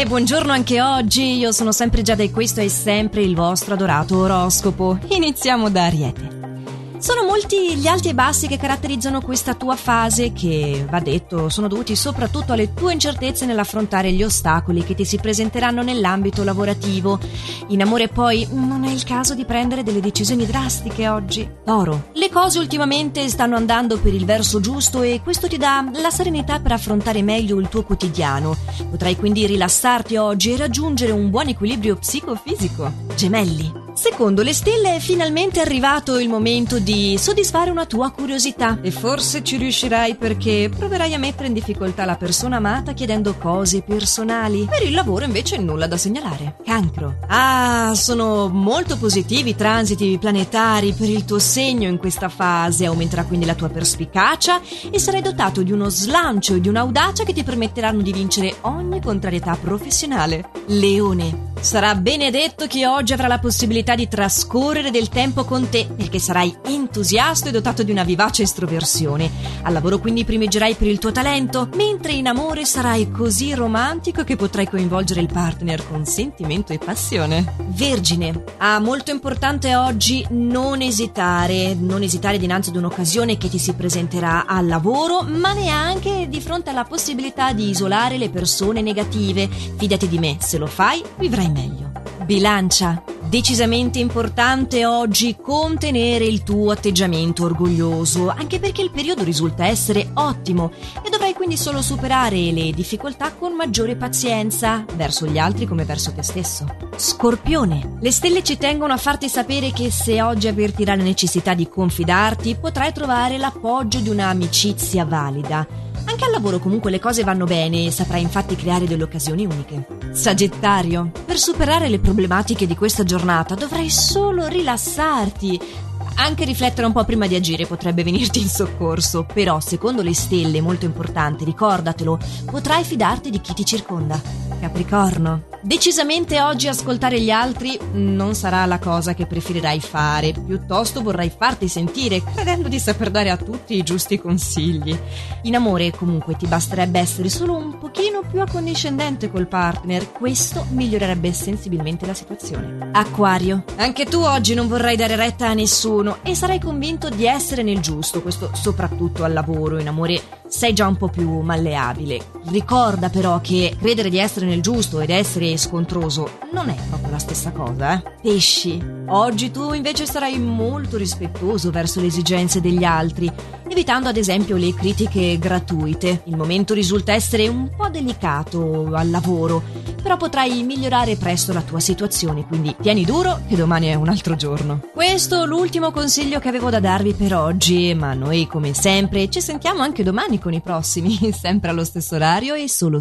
E buongiorno anche oggi, io sono sempre Giada e questo è sempre il vostro adorato oroscopo. Iniziamo da Ariete. Sono molti gli alti e bassi che caratterizzano questa tua fase che, va detto, sono dovuti soprattutto alle tue incertezze nell'affrontare gli ostacoli che ti si presenteranno nell'ambito lavorativo. In amore poi non è il caso di prendere delle decisioni drastiche oggi. Oro, le cose ultimamente stanno andando per il verso giusto e questo ti dà la serenità per affrontare meglio il tuo quotidiano. Potrai quindi rilassarti oggi e raggiungere un buon equilibrio psicofisico. Gemelli. Secondo le stelle è finalmente arrivato il momento di soddisfare una tua curiosità e forse ci riuscirai perché proverai a mettere in difficoltà la persona amata chiedendo cose personali. Per il lavoro invece nulla da segnalare. Cancro. Ah, sono molto positivi i transiti planetari per il tuo segno in questa fase, aumenterà quindi la tua perspicacia e sarai dotato di uno slancio e di un'audacia che ti permetteranno di vincere ogni contrarietà professionale. Leone. Sarà benedetto chi oggi avrà la possibilità di trascorrere del tempo con te, perché sarai entusiasta e dotato di una vivace estroversione. Al lavoro quindi primeggerai per il tuo talento, mentre in amore sarai così romantico che potrai coinvolgere il partner con sentimento e passione. Vergine. Ah, molto importante oggi non esitare, non esitare dinanzi ad un'occasione che ti si presenterà al lavoro, ma neanche di fronte alla possibilità di isolare le persone negative. Fidati di me, se lo fai, vivrai meglio. Bilancia. Decisamente importante oggi contenere il tuo atteggiamento orgoglioso, anche perché il periodo risulta essere ottimo e dovrai quindi solo superare le difficoltà con maggiore pazienza, verso gli altri come verso te stesso. Scorpione. Le stelle ci tengono a farti sapere che se oggi avvertirai la necessità di confidarti, potrai trovare l'appoggio di un'amicizia valida. Anche al lavoro comunque le cose vanno bene e saprai infatti creare delle occasioni uniche. Sagittario, per superare le problematiche di questa giornata dovrai solo rilassarti. Anche riflettere un po' prima di agire potrebbe venirti in soccorso, però secondo le stelle, molto importante, ricordatelo, potrai fidarti di chi ti circonda. Capricorno. Decisamente oggi ascoltare gli altri non sarà la cosa che preferirai fare, piuttosto vorrai farti sentire credendo di saper dare a tutti i giusti consigli. In amore comunque ti basterebbe essere solo un pochino più accondiscendente col partner, questo migliorerebbe sensibilmente la situazione. Acquario, anche tu oggi non vorrai dare retta a nessuno e sarai convinto di essere nel giusto, questo soprattutto al lavoro, in amore sei già un po' più malleabile. Ricorda però che credere di essere nel giusto ed essere scontroso non è proprio la stessa cosa, eh? Pesci, oggi tu invece sarai molto rispettoso verso le esigenze degli altri, evitando ad esempio le critiche gratuite. Il momento risulta essere un po' delicato al lavoro, però potrai migliorare presto la tua situazione, quindi tieni duro che domani è un altro giorno. Questo è l'ultimo consiglio che avevo da darvi per oggi, ma noi come sempre ci sentiamo anche domani con i prossimi, sempre allo stesso orario e solo su